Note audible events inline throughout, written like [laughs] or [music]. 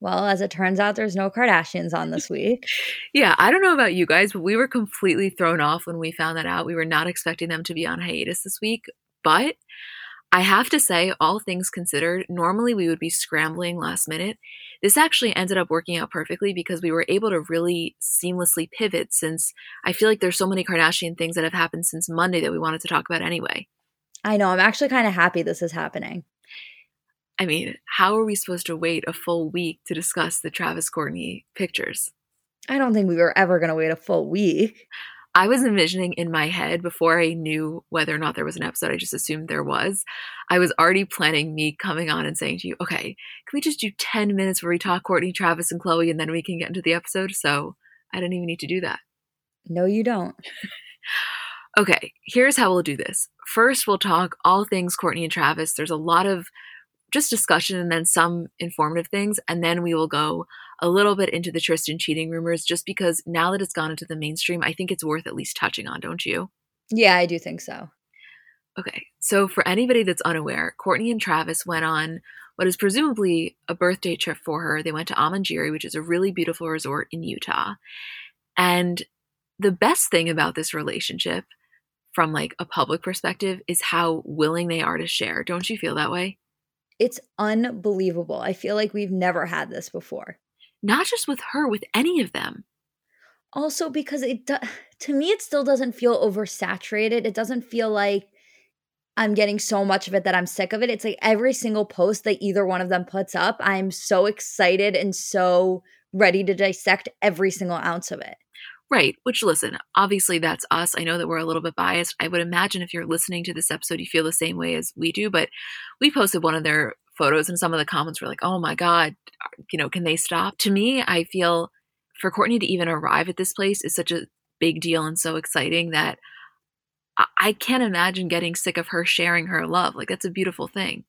Well, as it turns out, there's no Kardashians on this week. yeah, I don't know about you guys, but we were completely thrown off when we found that out. We were not expecting them to be on hiatus this week. But I have to say, all things considered, normally we would be scrambling last minute. This actually ended up working out perfectly because we were able to really seamlessly pivot since I feel like there's so many Kardashian things that have happened since Monday that we wanted to talk about anyway. I know. I'm actually kind of happy this is happening. I mean, how are we supposed to wait a full week to discuss the Travis Kourtney pictures? I don't think we were ever going to wait a full week. I was envisioning in my head before I knew whether or not there was an episode, I just assumed there was. I was already planning me coming on and saying to you, okay, can we just do 10 minutes where we talk Kourtney, Travis, and Khloé, and then we can get into the episode? So I didn't even need to do that. No, you don't. [laughs] okay, here's how we'll do this. First, we'll talk all things Kourtney and Travis. There's a lot of just discussion and then some informative things. And then we will go a little bit into the Tristan cheating rumors just because now that it's gone into the mainstream, I think it's worth at least touching on, don't you? Yeah, I do think so. Okay, so for anybody that's unaware, Kourtney and Travis went on what is presumably a birthday trip for her. They went to Amangiri, which is a really beautiful resort in Utah. And the best thing about this relationship from like a public perspective is how willing they are to share. Don't you feel that way? It's unbelievable. I feel like we've never had this before. Not just with her, with any of them. Also, because it do- [sighs] to me, it still doesn't feel oversaturated. It doesn't feel like I'm getting so much of it that I'm sick of it. It's like every single post that either one of them puts up, I'm so excited and so ready to dissect every single ounce of it. Right. Which, listen, obviously that's us. I know that we're a little bit biased. I would imagine if you're listening to this episode, you feel the same way as we do. But we posted one of their photos, and some of the comments were like, oh my God, you know, can they stop? To me, I feel for Kourtney to even arrive at this place is such a big deal and so exciting that I can't imagine getting sick of her sharing her love. Like, that's a beautiful thing.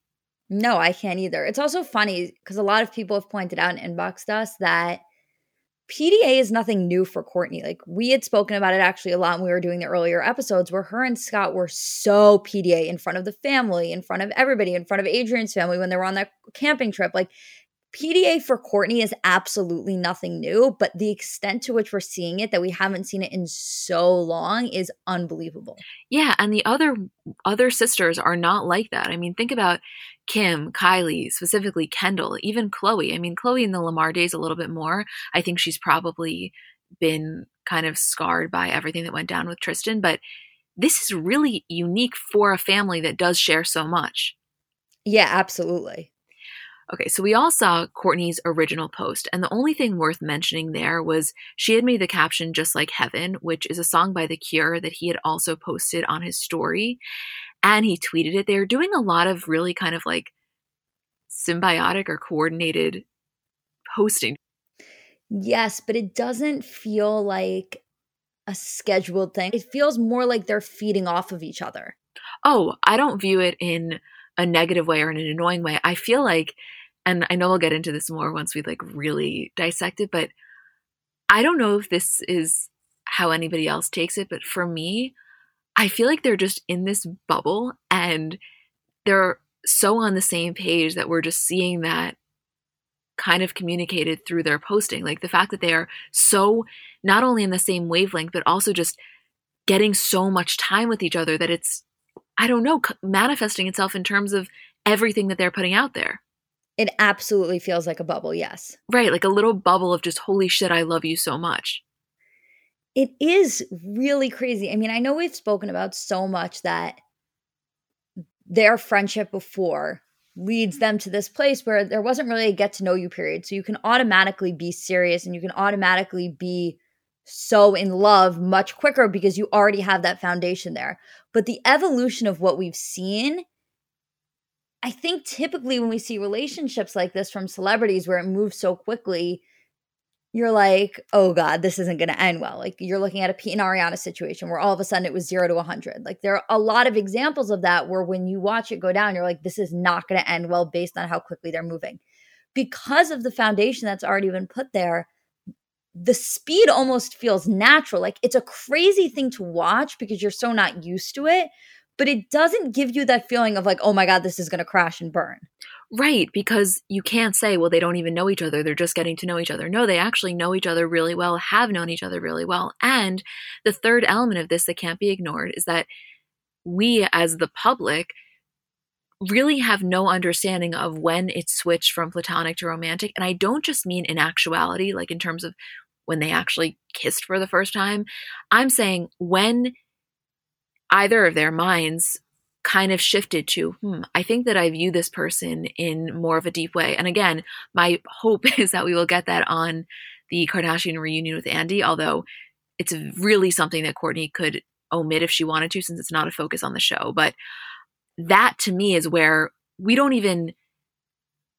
No, I can't either. It's also funny because a lot of people have pointed out and inboxed us that PDA is nothing new for Kourtney. Like we had spoken about it actually a lot when we were doing the earlier episodes where her and Scott were so PDA in front of the family, in front of everybody, in front of Adrian's family when they were on that camping trip. Like PDA for Kourtney is absolutely nothing new, but the extent to which we're seeing it that we haven't seen it in so long is unbelievable. Yeah, and the other other sisters are not like that. I mean, think about Kim, Kylie, specifically Kendall, even Khloé. I mean, Khloé in the Lamar days a little bit more. I think she's probably been kind of scarred by everything that went down with Tristan, but this is really unique for a family that does share so much. Yeah, absolutely. Okay, so we all saw Kourtney's original post, and the only thing worth mentioning there was she had made the caption Just Like Heaven, which is a song by The Cure that he had also posted on his story. And he tweeted it. They were doing a lot of really kind of like symbiotic or coordinated posting. Yes, but it doesn't feel like a scheduled thing. It feels more like they're feeding off of each other. Oh, I don't view it in a negative way or in an annoying way. I feel like and I know we'll get into this more once we like really dissect it, but I don't know if this is how anybody else takes it, but for me, I feel like they're just in this bubble and they're so on the same page that we're just seeing that kind of communicated through their posting. Like the fact that they are so not only in the same wavelength, but also just getting so much time with each other that it's, I don't know, manifesting itself in terms of everything that they're putting out there. It absolutely feels like a bubble, yes. Right, like a little bubble of just, holy shit, I love you so much. It is really crazy. I mean, I know we've spoken about so much that their friendship before leads them to this place where there wasn't really a get to know you period. So you can automatically be serious and you can automatically be so in love much quicker because you already have that foundation there. But the evolution of what we've seen I think typically when we see relationships like this from celebrities where it moves so quickly, you're like, oh God, this isn't going to end well. Like you're looking at a Pete and Ariana situation where all of a sudden it was zero to 100. Like there are a lot of examples of that where when you watch it go down, you're like, this is not going to end well based on how quickly they're moving. Because of the foundation that's already been put there, the speed almost feels natural. Like it's a crazy thing to watch because you're so not used to it but it doesn't give you that feeling of like, oh my God, this is going to crash and burn. Right, because you can't say, well, they don't even know each other. They're just getting to know each other. No, they actually know each other really well, have known each other really well. And the third element of this that can't be ignored is that we, as the public, really have no understanding of when it switched from platonic to romantic. And I don't just mean in actuality, like in terms of when they actually kissed for the first time. I'm saying when either of their minds kind of shifted to, hmm, I think that I view this person in more of a deep way. And again, my hope [laughs] is that we will get that on the Kardashian reunion with Andy, although it's really something that Kourtney could omit if she wanted to, since it's not a focus on the show. But that to me is where we don't even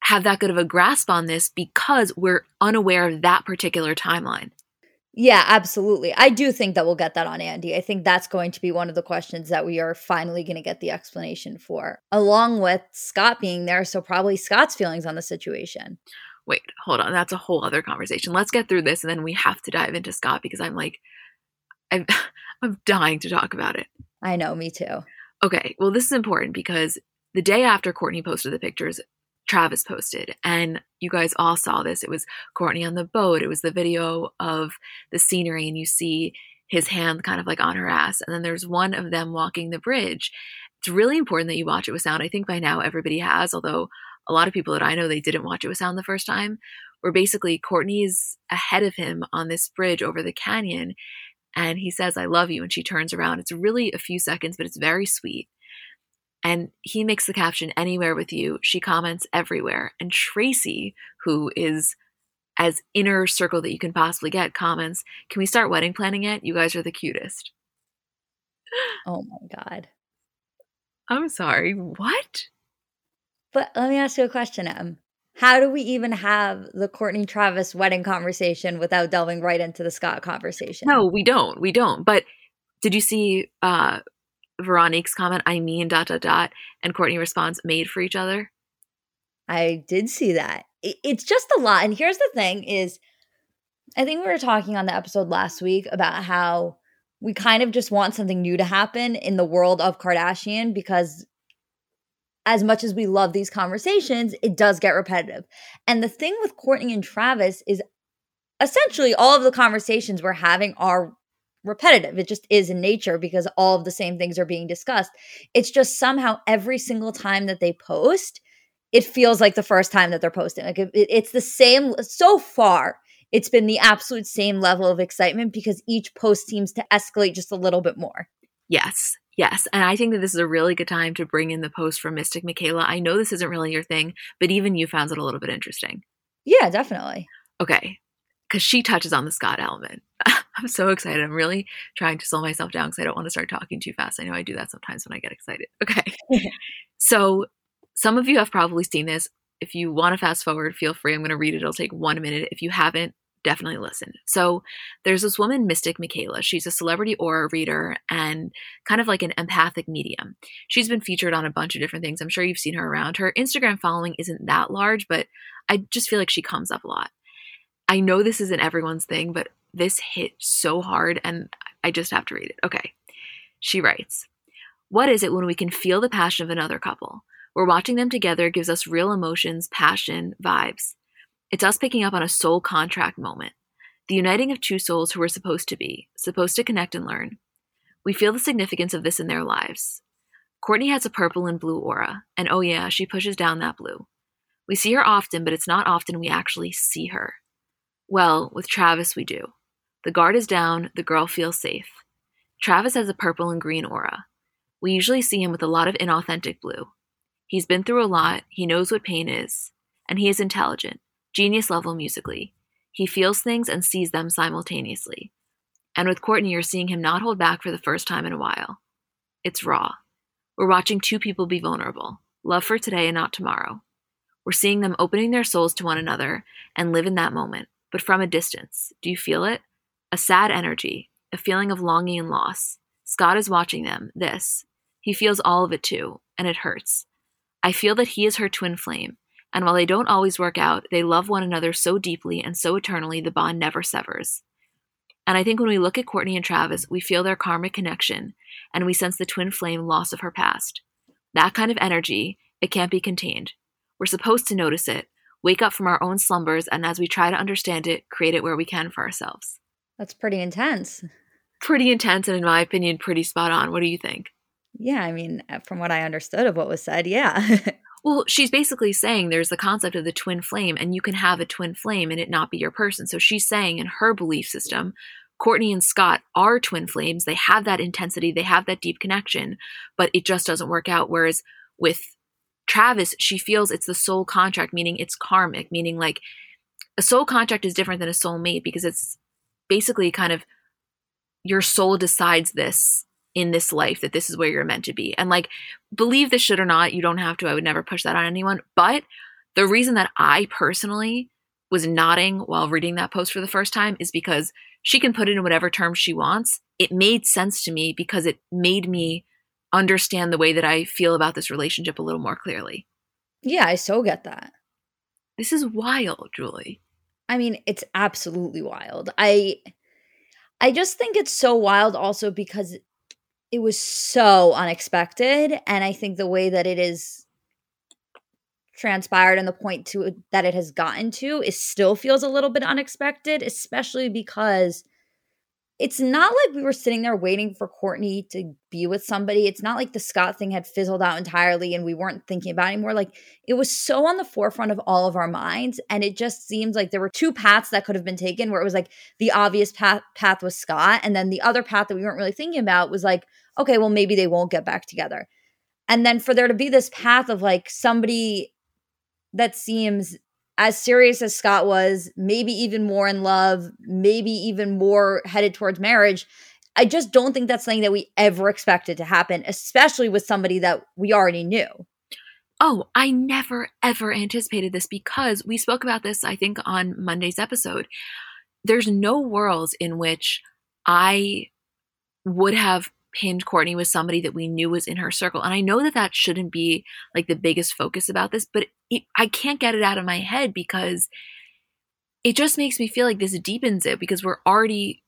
have that good of a grasp on this because we're unaware of that particular timeline. Yeah, absolutely. I do think that we'll get that on Andy. I think that's going to be one of the questions that we are finally going to get the explanation for, along with Scott being there. So, probably Scott's feelings on the situation. Wait, hold on. That's a whole other conversation. Let's get through this and then we have to dive into Scott because I'm like, I'm, [laughs] I'm dying to talk about it. I know, me too. Okay, well, this is important because the day after Kourtney posted the pictures, Travis posted. And you guys all saw this. It was Kourtney on the boat. It was the video of the scenery, and you see his hand kind of like on her ass. And then there's one of them walking the bridge. It's really important that you watch it with sound. I think by now everybody has, although a lot of people that I know they didn't watch it with sound the first time. Where basically Kourtney's ahead of him on this bridge over the canyon, and he says, I love you. And she turns around. It's really a few seconds, but it's very sweet. And he makes the caption anywhere with you. She comments everywhere. And Tracy, who is as inner circle that you can possibly get, comments, Can we start wedding planning yet? You guys are the cutest. [gasps] Oh my God. I'm sorry. What? But let me ask you a question, Em. How do we even have the Kourtney Travis wedding conversation without delving right into the Scott conversation? No, we don't. We don't. But did you see uh Veronique's comment, I mean, dot, dot, dot, and Kourtney responds, made for each other? I did see that. It's just a lot. And here's the thing is, I think we were talking on the episode last week about how we kind of just want something new to happen in the world of Kardashian because as much as we love these conversations, it does get repetitive. And the thing with Kourtney and Travis is essentially all of the conversations we're having are repetitive. It just is in nature because all of the same things are being discussed. It's just somehow every single time that they post, it feels like the first time that they're posting. Like it, it's the same so far. It's been the absolute same level of excitement because each post seems to escalate just a little bit more. Yes. Yes, and I think that this is a really good time to bring in the post from Mystic Michaela. I know this isn't really your thing, but even you found it a little bit interesting. Yeah, definitely. Okay, because she touches on the Scott element. [laughs] I'm so excited. I'm really trying to slow myself down because I don't want to start talking too fast. I know I do that sometimes when I get excited. [laughs] Okay. [laughs] so, some of you have probably seen this. If you want to fast forward, feel free. I'm going to read it. It'll take one minute. If you haven't, definitely listen. So there's this woman, Mystic Michaela. She's a celebrity aura reader and kind of like an empathic medium. She's been featured on a bunch of different things. I'm sure you've seen her around. Her Instagram following isn't that large, but I just feel like she comes up a lot. I know this isn't everyone's thing, but this hit so hard and I just have to read it. Okay. She writes, What is it when we can feel the passion of another couple? We're watching them together gives us real emotions, passion, vibes. It's us picking up on a soul contract moment, the uniting of two souls who are supposed to be, supposed to connect and learn. We feel the significance of this in their lives. Kourtney has a purple and blue aura, and oh yeah, she pushes down that blue. We see her often, but it's not often we actually see her. Well, with Travis, we do. The guard is down, the girl feels safe. Travis has a purple and green aura. We usually see him with a lot of inauthentic blue. He's been through a lot, he knows what pain is, and he is intelligent genius level musically. He feels things and sees them simultaneously. And with Kourtney, you're seeing him not hold back for the first time in a while. It's raw. We're watching two people be vulnerable love for today and not tomorrow. We're seeing them opening their souls to one another and live in that moment, but from a distance. Do you feel it? A sad energy, a feeling of longing and loss. Scott is watching them, this. He feels all of it too, and it hurts. I feel that he is her twin flame, and while they don't always work out, they love one another so deeply and so eternally the bond never severs. And I think when we look at Kourtney and Travis, we feel their karmic connection and we sense the twin flame loss of her past. That kind of energy, it can't be contained. We're supposed to notice it, wake up from our own slumbers, and as we try to understand it, create it where we can for ourselves. That's pretty intense. Pretty intense, and in my opinion, pretty spot on. What do you think? Yeah, I mean, uh, from what I understood of what was said, yeah. [laughs] Well, she's basically saying there's the concept of the twin flame, and you can have a twin flame and it not be your person. So she's saying in her belief system, Kourtney and Scott are twin flames. They have that intensity, they have that deep connection, but it just doesn't work out. Whereas with Travis, she feels it's the soul contract, meaning it's karmic, meaning like a soul contract is different than a soul mate because it's basically kind of your soul decides this in this life that this is where you're meant to be. And like, believe this shit or not, you don't have to. I would never push that on anyone. But the reason that I personally was nodding while reading that post for the first time is because she can put it in whatever terms she wants. It made sense to me because it made me understand the way that I feel about this relationship a little more clearly. Yeah, I so get that. This is wild, Julie. I mean, it's absolutely wild. I I just think it's so wild also because it was so unexpected and i think the way that it is transpired and the point to that it has gotten to is still feels a little bit unexpected especially because it's not like we were sitting there waiting for Kourtney to be with somebody. It's not like the Scott thing had fizzled out entirely and we weren't thinking about anymore. Like it was so on the forefront of all of our minds. And it just seems like there were two paths that could have been taken where it was like the obvious path path was Scott. And then the other path that we weren't really thinking about was like, okay, well, maybe they won't get back together. And then for there to be this path of like somebody that seems as serious as Scott was, maybe even more in love, maybe even more headed towards marriage. I just don't think that's something that we ever expected to happen, especially with somebody that we already knew. Oh, I never ever anticipated this because we spoke about this, I think, on Monday's episode. There's no worlds in which I would have pinned Kourtney with somebody that we knew was in her circle. And I know that that shouldn't be like the biggest focus about this, but it, I can't get it out of my head because it just makes me feel like this deepens it because we're already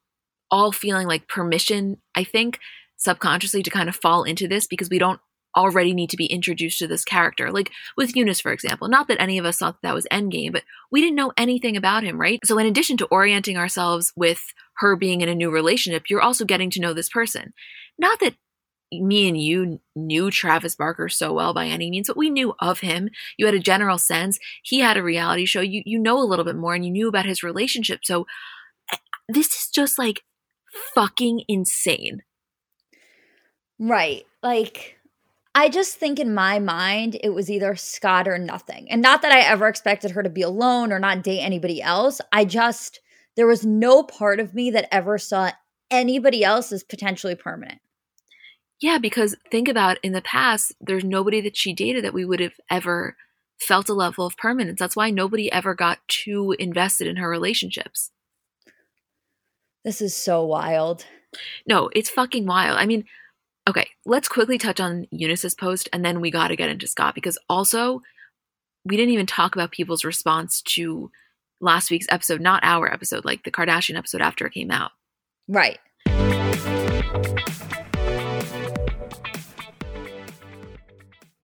all feeling like permission, I think, subconsciously to kind of fall into this because we don't already need to be introduced to this character. Like with Younes, for example. Not that any of us thought that, that was Endgame, but we didn't know anything about him, right? So in addition to orienting ourselves with her being in a new relationship, you're also getting to know this person. Not that me and you knew Travis Barker so well by any means, but we knew of him. You had a general sense. He had a reality show. You you know a little bit more and you knew about his relationship. So eh, this is just like fucking insane. Right. Like, I just think in my mind, it was either Scott or nothing. And not that I ever expected her to be alone or not date anybody else. I just, there was no part of me that ever saw anybody else as potentially permanent. Yeah, because think about in the past, there's nobody that she dated that we would have ever felt a level of permanence. That's why nobody ever got too invested in her relationships. This is so wild. No, it's fucking wild. I mean, okay, let's quickly touch on Younes's post and then we got to get into Scott because also we didn't even talk about people's response to last week's episode, not our episode, like the Kardashian episode after it came out. Right.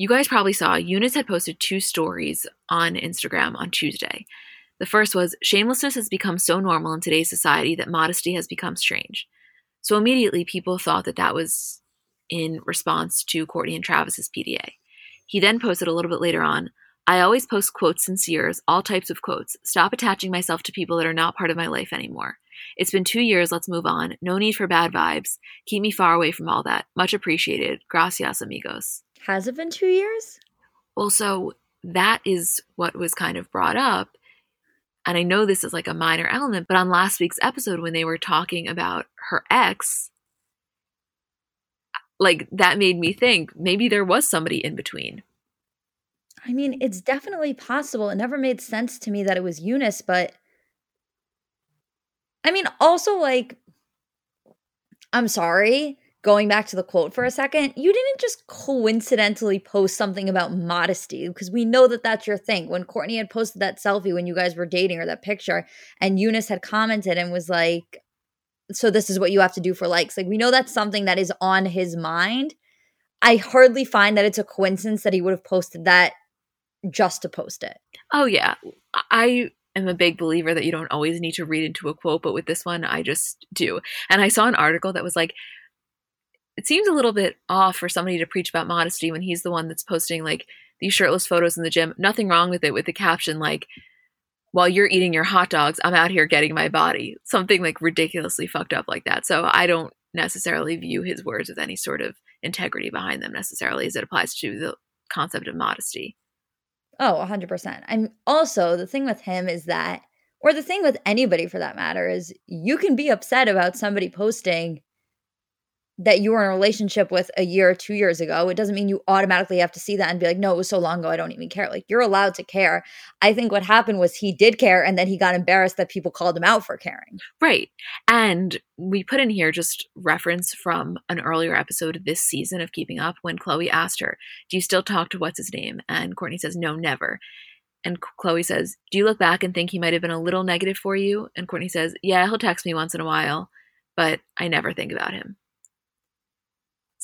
You guys probably saw Younes had posted two stories on Instagram on Tuesday. The first was shamelessness has become so normal in today's society that modesty has become strange. So immediately people thought that that was in response to Kourtney and Travis's PDA. He then posted a little bit later on I always post quotes sinceres, all types of quotes. Stop attaching myself to people that are not part of my life anymore. It's been two years, let's move on. No need for bad vibes. Keep me far away from all that. Much appreciated. Gracias, amigos. Has it been two years? Well, so that is what was kind of brought up. And I know this is like a minor element, but on last week's episode, when they were talking about her ex, like that made me think maybe there was somebody in between. I mean, it's definitely possible. It never made sense to me that it was Younes, but I mean, also like I'm sorry, going back to the quote for a second, you didn't just coincidentally post something about modesty because we know that that's your thing. When Kourtney had posted that selfie when you guys were dating or that picture, and Younes had commented and was like, so this is what you have to do for likes. Like we know that's something that is on his mind. I hardly find that it's a coincidence that he would have posted that just to post it. Oh yeah. I am a big believer that you don't always need to read into a quote, but with this one I just do. And I saw an article that was like it seems a little bit off for somebody to preach about modesty when he's the one that's posting like these shirtless photos in the gym. Nothing wrong with it with the caption like while you're eating your hot dogs, I'm out here getting my body. Something like ridiculously fucked up like that. So I don't necessarily view his words with any sort of integrity behind them necessarily as it applies to the concept of modesty. Oh, 100%. And also, the thing with him is that, or the thing with anybody for that matter, is you can be upset about somebody posting that you were in a relationship with a year or two years ago, it doesn't mean you automatically have to see that and be like, no, it was so long ago, I don't even care. Like, you're allowed to care. I think what happened was he did care and then he got embarrassed that people called him out for caring. Right. And we put in here just reference from an earlier episode of this season of Keeping Up when Khloé asked her, Do you still talk to what's his name? And Kourtney says, No, never. And Khloé says, Do you look back and think he might have been a little negative for you? And Kourtney says, Yeah, he'll text me once in a while, but I never think about him.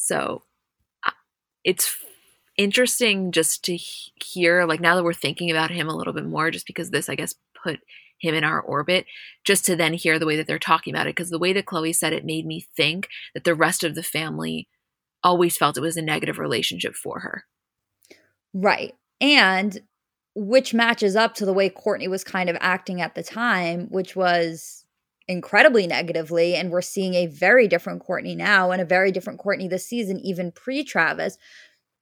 So it's interesting just to hear, like, now that we're thinking about him a little bit more, just because this, I guess, put him in our orbit, just to then hear the way that they're talking about it. Because the way that Khloé said it made me think that the rest of the family always felt it was a negative relationship for her. Right. And which matches up to the way Kourtney was kind of acting at the time, which was incredibly negatively. And we're seeing a very different Kourtney now and a very different Kourtney this season, even pre Travis.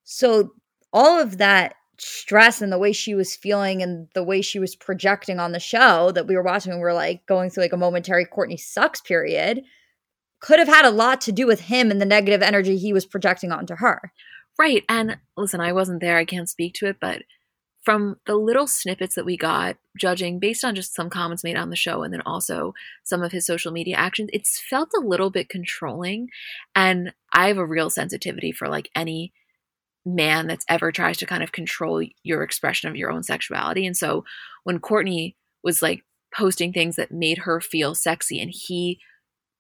So all of that stress and the way she was feeling and the way she was projecting on the show that we were watching, we were like going through like a momentary Kourtney sucks period, could have had a lot to do with him and the negative energy he was projecting onto her. Right. And listen, I wasn't there, I can't speak to it, but from the little snippets that we got, judging based on just some comments made on the show and then also some of his social media actions, it's felt a little bit controlling. And I have a real sensitivity for like any man that's ever tries to kind of control your expression of your own sexuality. And so when Kourtney was like posting things that made her feel sexy and he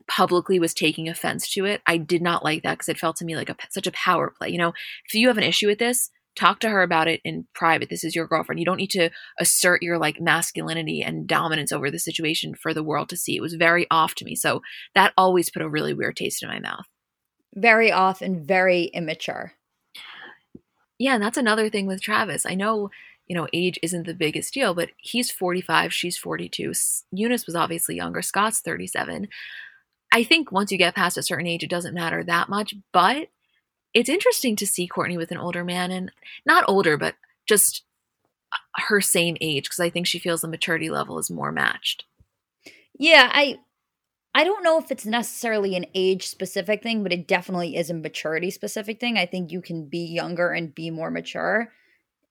publicly was taking offense to it, I did not like that because it felt to me like a, such a power play. You know, if you have an issue with this, talk to her about it in private. This is your girlfriend. You don't need to assert your like masculinity and dominance over the situation for the world to see. It was very off to me. So that always put a really weird taste in my mouth. Very off and very immature. Yeah and that's another thing with travis. I know you know age isn't the biggest deal but he's 45 she's 42 Younes was obviously younger. Scott's 37 i think once you get past a certain age it doesn't matter that much but it's interesting to see Kourtney with an older man and not older, but just uh, her same age because I think she feels the maturity level is more matched. Yeah, I I don't know if it's necessarily an age specific thing, but it definitely is a maturity specific thing. I think you can be younger and be more mature.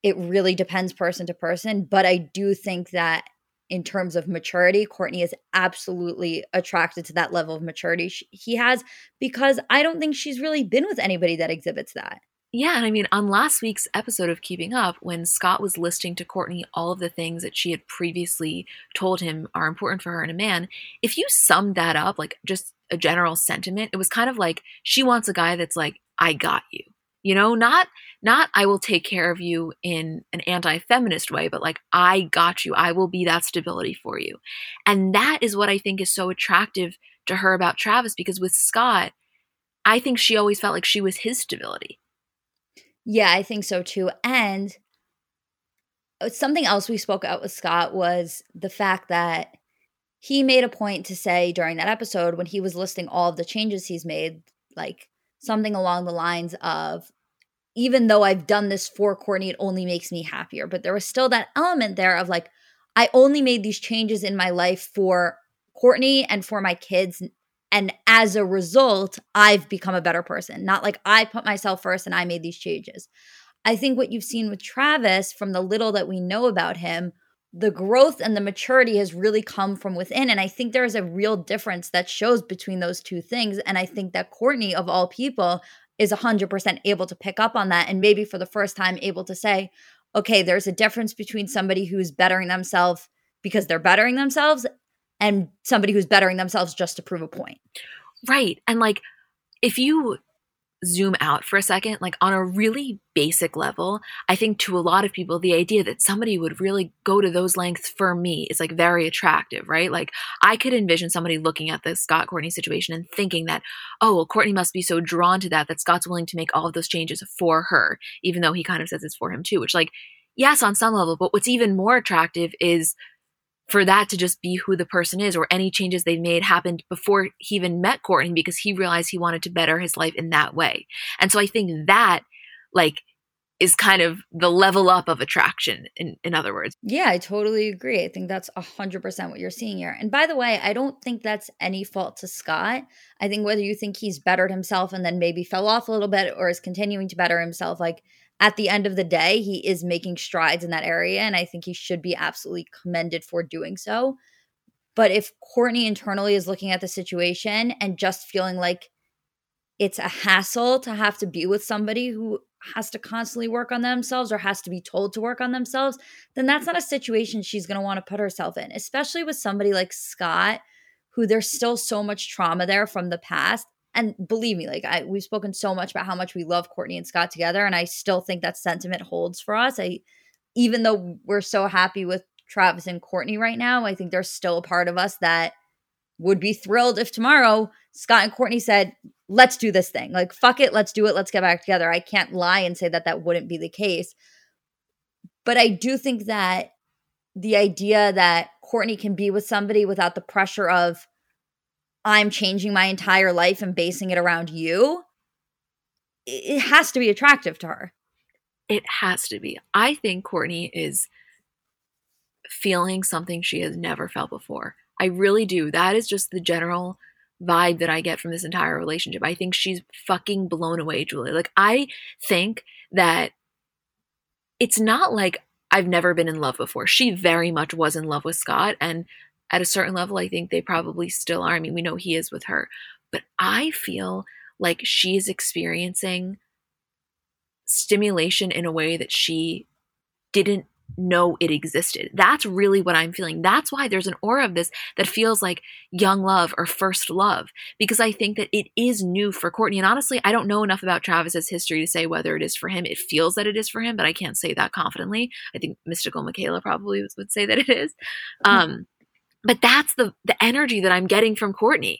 It really depends person to person, but I do think that in terms of maturity. Kourtney is absolutely attracted to that level of maturity he has because I don't think she's really been with anybody that exhibits that. Yeah, and I mean, on last week's episode of Keeping Up, when Scott was listing to Kourtney all of the things that she had previously told him are important for her in a man, if you summed that up, like just a general sentiment, it was kind of like she wants a guy that's like, I got you. You know, not not I will take care of you in an anti-feminist way, but like I got you. I will be that stability for you. And that is what I think is so attractive to her about Travis because with Scott, I think she always felt like she was his stability. Yeah, I think so too. And uh, something else we spoke out with Scott was the fact that he made a point to say during that episode when he was listing all of the changes he's made, like something along the lines of even though I've done this for Kourtney, it only makes me happier. But there was still that element there of like, I only made these changes in my life for Kourtney and for my kids. And as a result, I've become a better person. Not like I put myself first and I made these changes. I think what you've seen with Travis from the little that we know about him, the growth and the maturity has really come from within. And I think there's a real difference that shows between those two things. And I think that Kourtney, of all people, is 100% able to pick up on that and maybe for the first time able to say, okay, there's a difference between somebody who's bettering themselves because they're bettering themselves and somebody who's bettering themselves just to prove a point. Right. And like, if you zoom out for a second, like on a really basic level, I think to a lot of people, the idea that somebody would really go to those lengths for me is like very attractive, right? Like I could envision somebody looking at the Scott Kourtney situation and thinking that, oh, well, Kourtney must be so drawn to that that Scott's willing to make all of those changes for her, even though he kind of says it's for him too, which like, yes, on some level, but what's even more attractive is for that to just be who the person is or any changes they've made happened before he even met Kourtney because he realized he wanted to better his life in that way. And so I think that like is kind of the level up of attraction in, in other words. Yeah, I totally agree. I think that's 100% what you're seeing here. And by the way, I don't think that's any fault to Scott. I think whether you think he's bettered himself and then maybe fell off a little bit or is continuing to better himself, like at the end of the day, he is making strides in that area. And I think he should be absolutely commended for doing so. But if Kourtney internally is looking at the situation and just feeling like it's a hassle to have to be with somebody who has to constantly work on themselves or has to be told to work on themselves, then that's not a situation she's going to want to put herself in, especially with somebody like Scott, who there's still so much trauma there from the past and believe me, like I we've spoken so much about how much we love Kourtney and Scott together, and I still think that sentiment holds for us. I even though we're so happy with Travis and Kourtney right now, I think there's still a part of us that would be thrilled if tomorrow Scott and Kourtney said, "Let's do this thing. Like fuck it, let's do it. Let's get back together." I can't lie and say that that wouldn't be the case. But I do think that the idea that Kourtney can be with somebody without the pressure of, I'm changing my entire life and basing it around you, it has to be attractive to her. It has to be. I think Kourtney is feeling something she has never felt before. I really do. That is just the general vibe that I get from this entire relationship. I think she's fucking blown away, Julie. Like, I think that it's not like I've never been in love before. She very much was in love with Scott. And at a certain level, I think they probably still are. I mean, we know he is with her. But I feel like she's experiencing stimulation in a way that she didn't know it existed. That's really what I'm feeling. That's why there's an aura of this that feels like young love or first love, because I think that it is new for Kourtney. And honestly, I don't know enough about Travis's history to say whether it is for him. It feels that it is for him, but I can't say that confidently. I think Mystical Michaela probably would say that it is. [laughs] Um, but that's the the energy that I'm getting from Kourtney.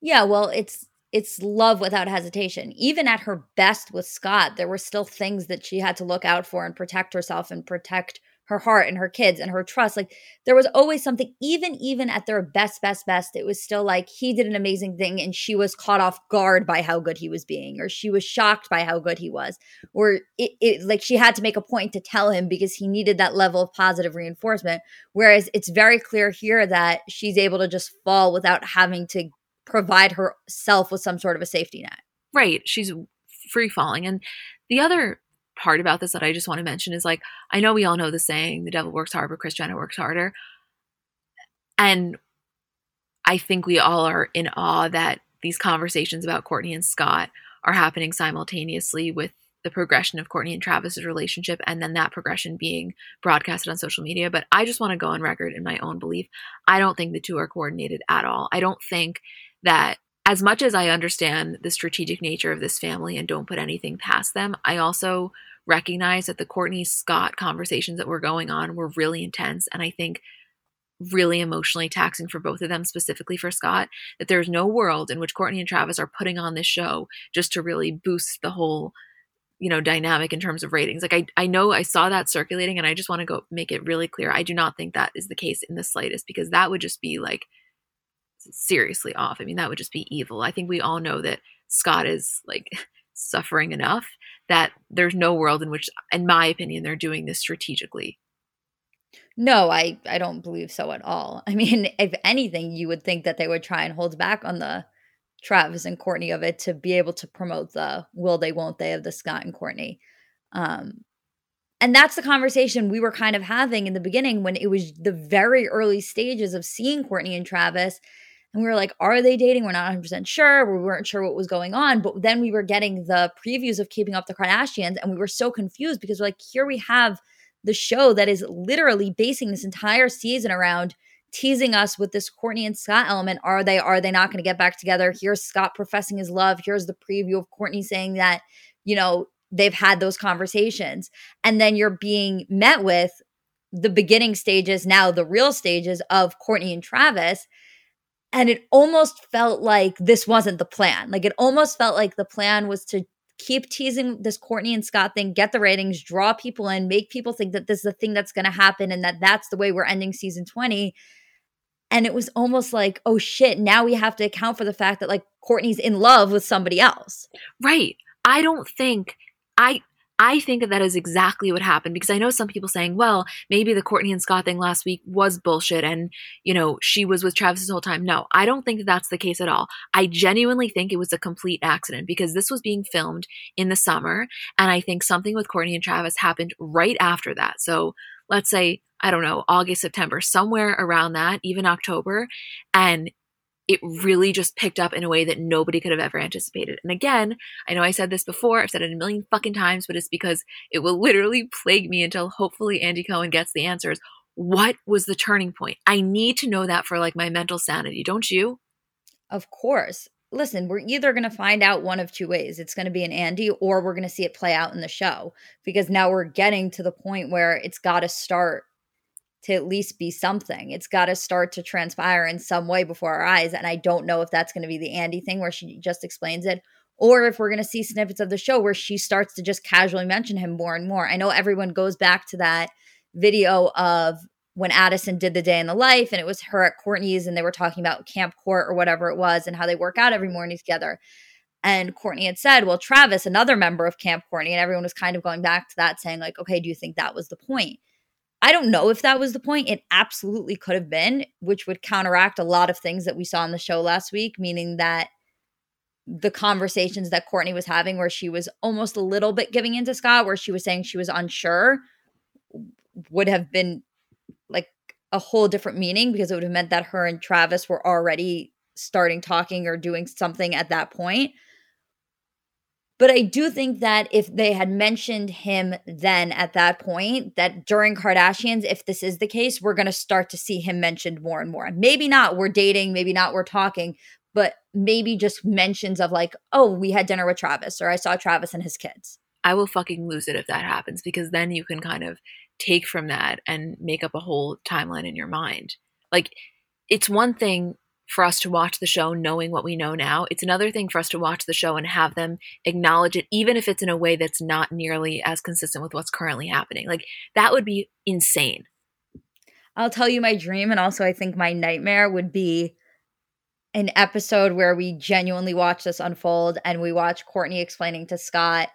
Yeah, well, it's it's love without hesitation. Even at her best with Scott, there were still things that she had to look out for and protect herself and protect her heart and her kids and her trust. Like there was always something, even even at their best, best, best, it was still like he did an amazing thing and she was caught off guard by how good he was being, or she was shocked by how good he was, or it, it like she had to make a point to tell him because he needed that level of positive reinforcement. Whereas it's very clear here that she's able to just fall without having to provide herself with some sort of a safety net. Right. She's free falling. And the other part about this that I just want to mention is like, I know we all know the saying, the devil works hard, but Jenner works harder. And I think we all are in awe that these conversations about Kourtney and Scott are happening simultaneously with the progression of Kourtney and Travis's relationship and then that progression being broadcasted on social media. But I just want to go on record in my own belief. I don't think the two are coordinated at all. I don't think that as much as I understand the strategic nature of this family and don't put anything past them, I also recognize that the Kourtney Scott conversations that were going on were really intense and I think really emotionally taxing for both of them, specifically for Scott. That there's no world in which Kourtney and Travis are putting on this show just to really boost the whole you know dynamic in terms of ratings like i i know i saw that circulating and i just want to go make it really clear i do not think that is the case in the slightest because that would just be like seriously off. I mean, that would just be evil. I think we all know that Scott is like [laughs] suffering enough that there's no world in which, in my opinion, they're doing this strategically. No, I I don't believe so at all. I mean, [laughs] if anything, you would think that they would try and hold back on the Travis and Kourtney of it to be able to promote the will they won't they of the Scott and Kourtney Um, and that's the conversation we were kind of having in the beginning when it was the very early stages of seeing Kourtney and Travis and we were like, are they dating? We're not 100% sure. We weren't sure what was going on. But then we were getting the previews of Keeping Up the Kardashians, and we were so confused because we're like, here we have the show that is literally basing this entire season around teasing us with this Kourtney and Scott element. Are they, are they not going to get back together? Here's Scott professing his love. Here's the preview of Kourtney saying that, you know, they've had those conversations. And then you're being met with the beginning stages, now the real stages of Kourtney and Travis and it almost felt like this wasn't the plan. Like it almost felt like the plan was to keep teasing this Kourtney and Scott thing, get the ratings, draw people in, make people think that this is the thing that's going to happen and that that's the way we're ending season 20. And it was almost like, oh shit, now we have to account for the fact that like Kourtney's in love with somebody else. Right. I don't think I I think that that is exactly what happened because I know some people saying, well, maybe the Kourtney and Scott thing last week was bullshit and, you know, she was with Travis this whole time. No, I don't think that that's the case at all. I genuinely think it was a complete accident because this was being filmed in the summer. And I think something with Kourtney and Travis happened right after that. So let's say, I don't know, August, September, somewhere around that, even October. And it really just picked up in a way that nobody could have ever anticipated. And again, I know I said this before, I've said it a million fucking times, but it's because it will literally plague me until hopefully Andy Cohen gets the answers. What was the turning point? I need to know that for like my mental sanity, don't you? Of course. Listen, we're either going to find out one of two ways. It's going to be an Andy or we're going to see it play out in the show because now we're getting to the point where it's got to start to at least be something. It's got to start to transpire in some way before our eyes. And I don't know if that's going to be the Andy thing where she just explains it or if we're going to see snippets of the show where she starts to just casually mention him more and more. I know everyone goes back to that video of when Addison did the day in the life and it was her at Kourtney's and they were talking about Camp Court or whatever it was and how they work out every morning together. And Kourtney had said, well, Travis, another member of Camp Kourtney, and everyone was kind of going back to that saying, like, okay, do you think that was the point? I don't know if that was the point. It absolutely could have been, which would counteract a lot of things that we saw in the show last week, meaning that the conversations that Kourtney was having, where she was almost a little bit giving into Scott, where she was saying she was unsure, would have been like a whole different meaning because it would have meant that her and Travis were already starting talking or doing something at that point. But I do think that if they had mentioned him then at that point, that during Kardashians, if this is the case, we're going to start to see him mentioned more and more. Maybe not we're dating, maybe not we're talking, but maybe just mentions of like, oh, we had dinner with Travis or I saw Travis and his kids. I will fucking lose it if that happens because then you can kind of take from that and make up a whole timeline in your mind. Like, it's one thing for us to watch the show knowing what we know now. It's another thing for us to watch the show and have them acknowledge it, even if it's in a way that's not nearly as consistent with what's currently happening. Like, that would be insane. I'll tell you my dream, and also I think my nightmare would be an episode where we genuinely watch this unfold and we watch Kourtney explaining to Scott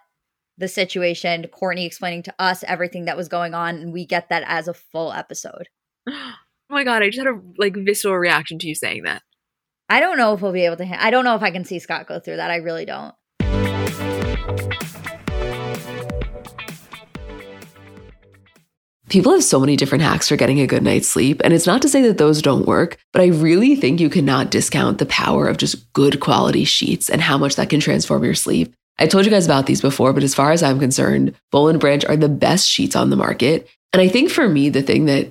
the situation, Kourtney explaining to us everything that was going on, and we get that as a full episode. [gasps] [gasps] [gasps] Oh my god, I just had a like visceral reaction to you saying that. I don't know if we'll be able to. Ha- I don't know if I can see Scott go through that. I really don't. People have so many different hacks for getting a good night's sleep, and it's not to say that those don't work, but I really think you cannot discount the power of just good quality sheets and how much that can transform your sleep. I told you guys about these before, but as far as I'm concerned, Boll and Branch are the best sheets on the market. And I think for me, the thing that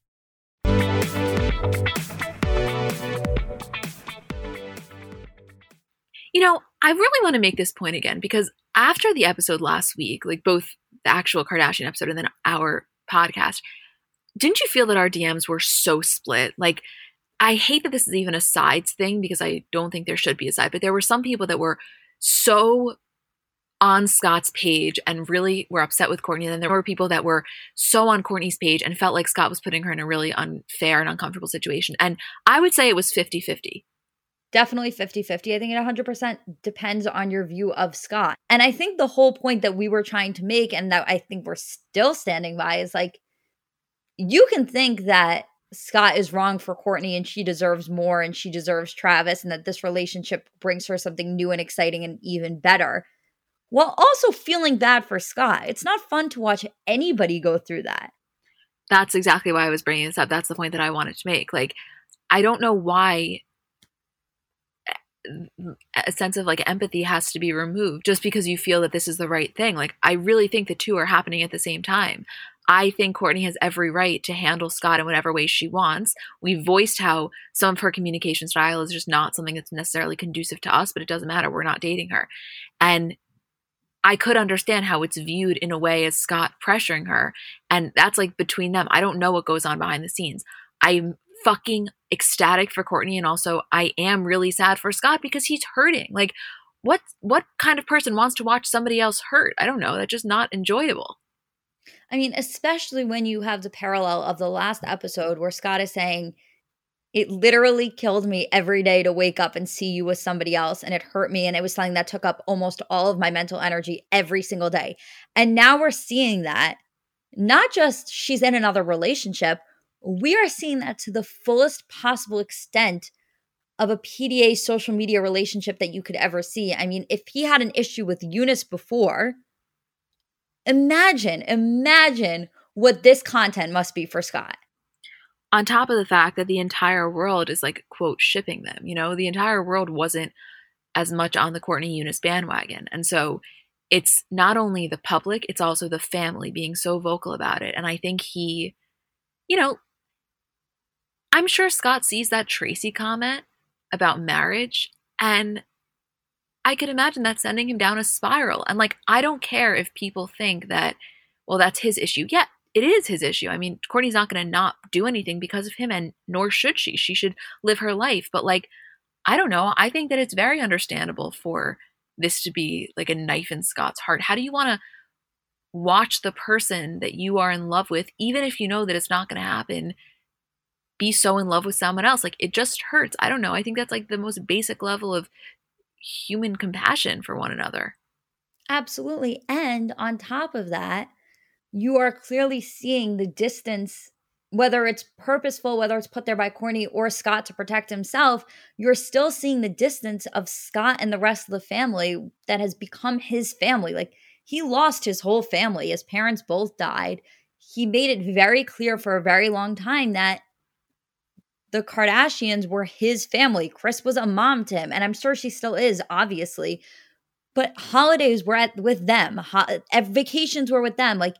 You know, I really want to make this point again because after the episode last week, like both the actual Kardashian episode and then our podcast, didn't you feel that our DMs were so split? Like, I hate that this is even a sides thing because I don't think there should be a side, but there were some people that were so on Scott's page and really were upset with Kourtney. And then there were people that were so on Kourtney's page and felt like Scott was putting her in a really unfair and uncomfortable situation. And I would say it was 50 50. Definitely 50 50. I think it 100% depends on your view of Scott. And I think the whole point that we were trying to make and that I think we're still standing by is like, you can think that Scott is wrong for Kourtney and she deserves more and she deserves Travis and that this relationship brings her something new and exciting and even better while also feeling bad for Scott. It's not fun to watch anybody go through that. That's exactly why I was bringing this up. That's the point that I wanted to make. Like, I don't know why a sense of like empathy has to be removed just because you feel that this is the right thing. Like, I really think the two are happening at the same time. I think Kourtney has every right to handle Scott in whatever way she wants. We voiced how some of her communication style is just not something that's necessarily conducive to us, but it doesn't matter. We're not dating her. And I could understand how it's viewed in a way as Scott pressuring her. And that's like between them. I don't know what goes on behind the scenes. I'm fucking ecstatic for Kourtney and also I am really sad for Scott because he's hurting. Like what what kind of person wants to watch somebody else hurt? I don't know. That's just not enjoyable. I mean, especially when you have the parallel of the last episode where Scott is saying, It literally killed me every day to wake up and see you with somebody else. And it hurt me. And it was something that took up almost all of my mental energy every single day. And now we're seeing that not just she's in another relationship, we are seeing that to the fullest possible extent of a PDA social media relationship that you could ever see. I mean, if he had an issue with Younes before, imagine, imagine what this content must be for Scott. On top of the fact that the entire world is like, quote, shipping them, you know, the entire world wasn't as much on the Kourtney Younes bandwagon. And so it's not only the public, it's also the family being so vocal about it. And I think he, you know, I'm sure Scott sees that Tracy comment about marriage and I could imagine that sending him down a spiral. And like, I don't care if people think that, well, that's his issue. Yeah, it is his issue. I mean, Kourtney's not going to not do anything because of him, and nor should she. She should live her life. But like, I don't know. I think that it's very understandable for this to be like a knife in Scott's heart. How do you want to watch the person that you are in love with, even if you know that it's not going to happen, be so in love with someone else? Like, it just hurts. I don't know. I think that's like the most basic level of human compassion for one another. Absolutely. And on top of that, you are clearly seeing the distance, whether it's purposeful, whether it's put there by Kourtney or Scott to protect himself, you're still seeing the distance of Scott and the rest of the family that has become his family. Like he lost his whole family. His parents both died. He made it very clear for a very long time that the Kardashians were his family. Kris was a mom to him, and I'm sure she still is, obviously. But holidays were at with them. Ho- vacations were with them. Like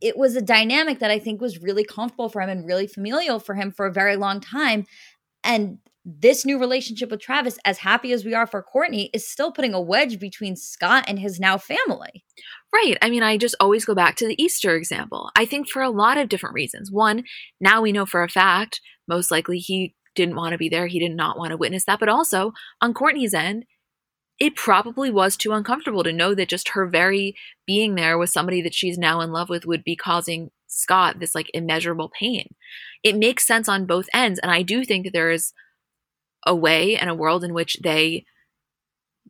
it was a dynamic that I think was really comfortable for him and really familial for him for a very long time. And this new relationship with Travis, as happy as we are for Kourtney, is still putting a wedge between Scott and his now family. Right. I mean, I just always go back to the Easter example. I think for a lot of different reasons. One, now we know for a fact, most likely he didn't want to be there. He did not want to witness that. But also, on Kourtney's end, it probably was too uncomfortable to know that just her very being there with somebody that she's now in love with would be causing Scott this like immeasurable pain. It makes sense on both ends. And I do think that there is a way and a world in which they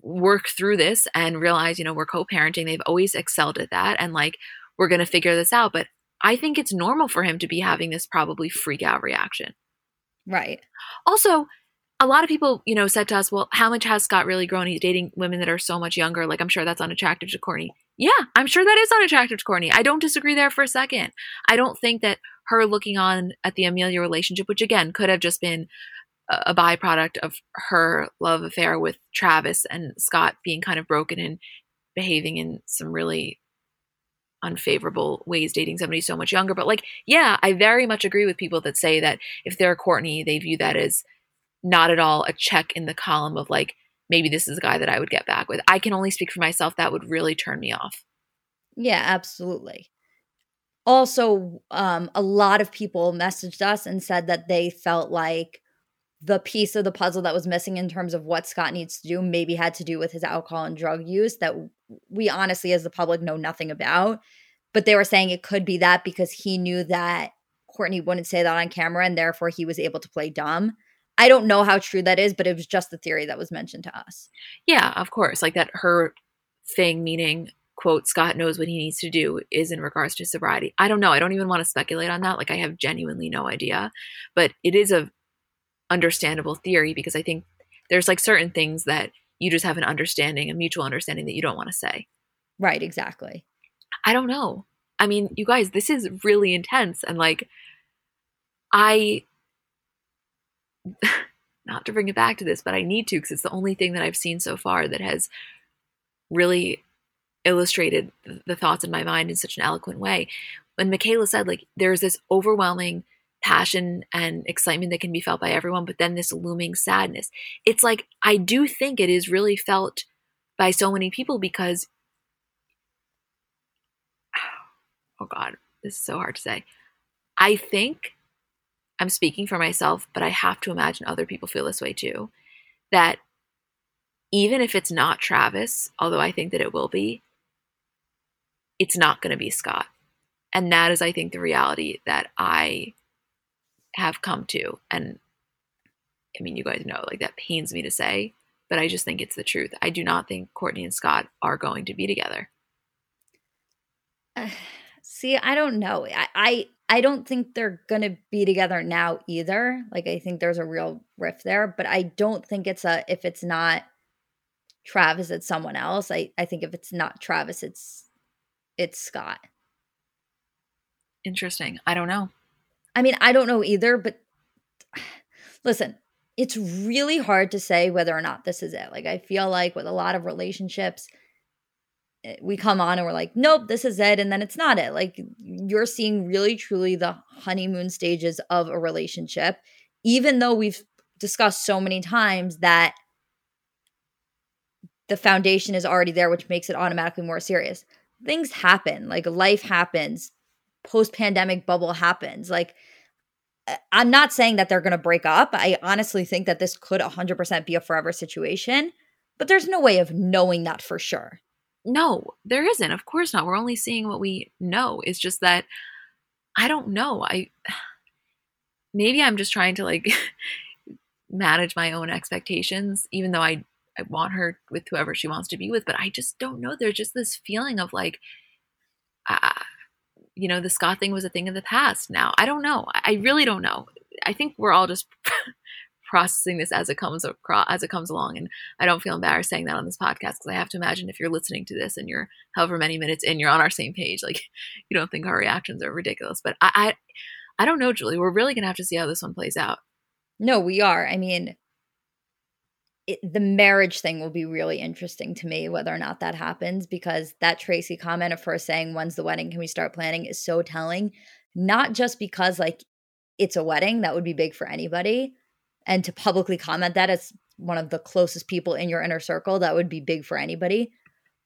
work through this and realize, you know, we're co parenting. They've always excelled at that. And like, we're going to figure this out. But I think it's normal for him to be having this probably freak out reaction. Right. Also, a lot of people, you know, said to us, well, how much has Scott really grown? He's dating women that are so much younger. Like, I'm sure that's unattractive to Kourtney. Yeah, I'm sure that is unattractive to Kourtney. I don't disagree there for a second. I don't think that her looking on at the Amelia relationship, which again could have just been a byproduct of her love affair with Travis and Scott being kind of broken and behaving in some really unfavorable ways dating somebody so much younger. But like, yeah, I very much agree with people that say that if they're Kourtney, they view that as not at all a check in the column of like maybe this is a guy that I would get back with. I can only speak for myself. That would really turn me off. Yeah, absolutely. Also, um, a lot of people messaged us and said that they felt like the piece of the puzzle that was missing in terms of what Scott needs to do maybe had to do with his alcohol and drug use that we honestly, as the public, know nothing about. But they were saying it could be that because he knew that Kourtney wouldn't say that on camera and therefore he was able to play dumb. I don't know how true that is, but it was just the theory that was mentioned to us. Yeah, of course. Like that her thing meaning quote Scott knows what he needs to do is in regards to sobriety. I don't know. I don't even want to speculate on that. Like I have genuinely no idea. But it is a understandable theory because I think there's like certain things that you just have an understanding, a mutual understanding that you don't want to say. Right, exactly. I don't know. I mean, you guys, this is really intense and like I [laughs] not to bring it back to this, but I need to because it's the only thing that I've seen so far that has really illustrated the thoughts in my mind in such an eloquent way. When Michaela said, like, there's this overwhelming passion and excitement that can be felt by everyone, but then this looming sadness. It's like, I do think it is really felt by so many people because, [sighs] oh God, this is so hard to say. I think I'm speaking for myself, but I have to imagine other people feel this way too. That even if it's not Travis, although I think that it will be, it's not going to be Scott. And that is, I think, the reality that I have come to. And I mean, you guys know, like, that pains me to say, but I just think it's the truth. I do not think Kourtney and Scott are going to be together. Uh, [sighs] See, I don't know. I, I I don't think they're gonna be together now either. Like I think there's a real rift there, but I don't think it's a if it's not Travis, it's someone else. I I think if it's not Travis, it's it's Scott. Interesting. I don't know. I mean, I don't know either, but [sighs] listen, it's really hard to say whether or not this is it. Like I feel like with a lot of relationships, eh, we come on and we're like, nope, this is it. And then it's not it. Like you're seeing really truly the honeymoon stages of a relationship, even though we've discussed so many times that the foundation is already there, which makes it automatically more serious. Things happen, like life happens, post pandemic bubble happens. Like I'm not saying that they're going to break up. I honestly think that this could 100% be a forever situation, but there's no way of knowing that for sure. No, there isn't. Of course not. We're only seeing what we know. It's just that I don't know. I [sighs] maybe I'm just trying to like [laughs] manage my own expectations even though I I want her with whoever she wants to be with, but I just don't know. There's just this feeling of like uh, you know, the Scott thing was a thing of the past now. I don't know. I really don't know. I think we're all just [laughs] processing this as it comes across, as it comes along. And I don't feel embarrassed saying that on this podcast because I have to imagine if you're listening to this and you're however many minutes in, you're on our same page. Like [laughs] you don't think our reactions are ridiculous, but I, I, I don't know, Julie. We're really gonna have to see how this one plays out. No, we are. I mean, it, the marriage thing will be really interesting to me whether or not that happens because that Tracy comment of her saying when's the wedding? Can we start planning? is so telling. Not just because like it's a wedding that would be big for anybody and to publicly comment that as one of the closest people in your inner circle that would be big for anybody.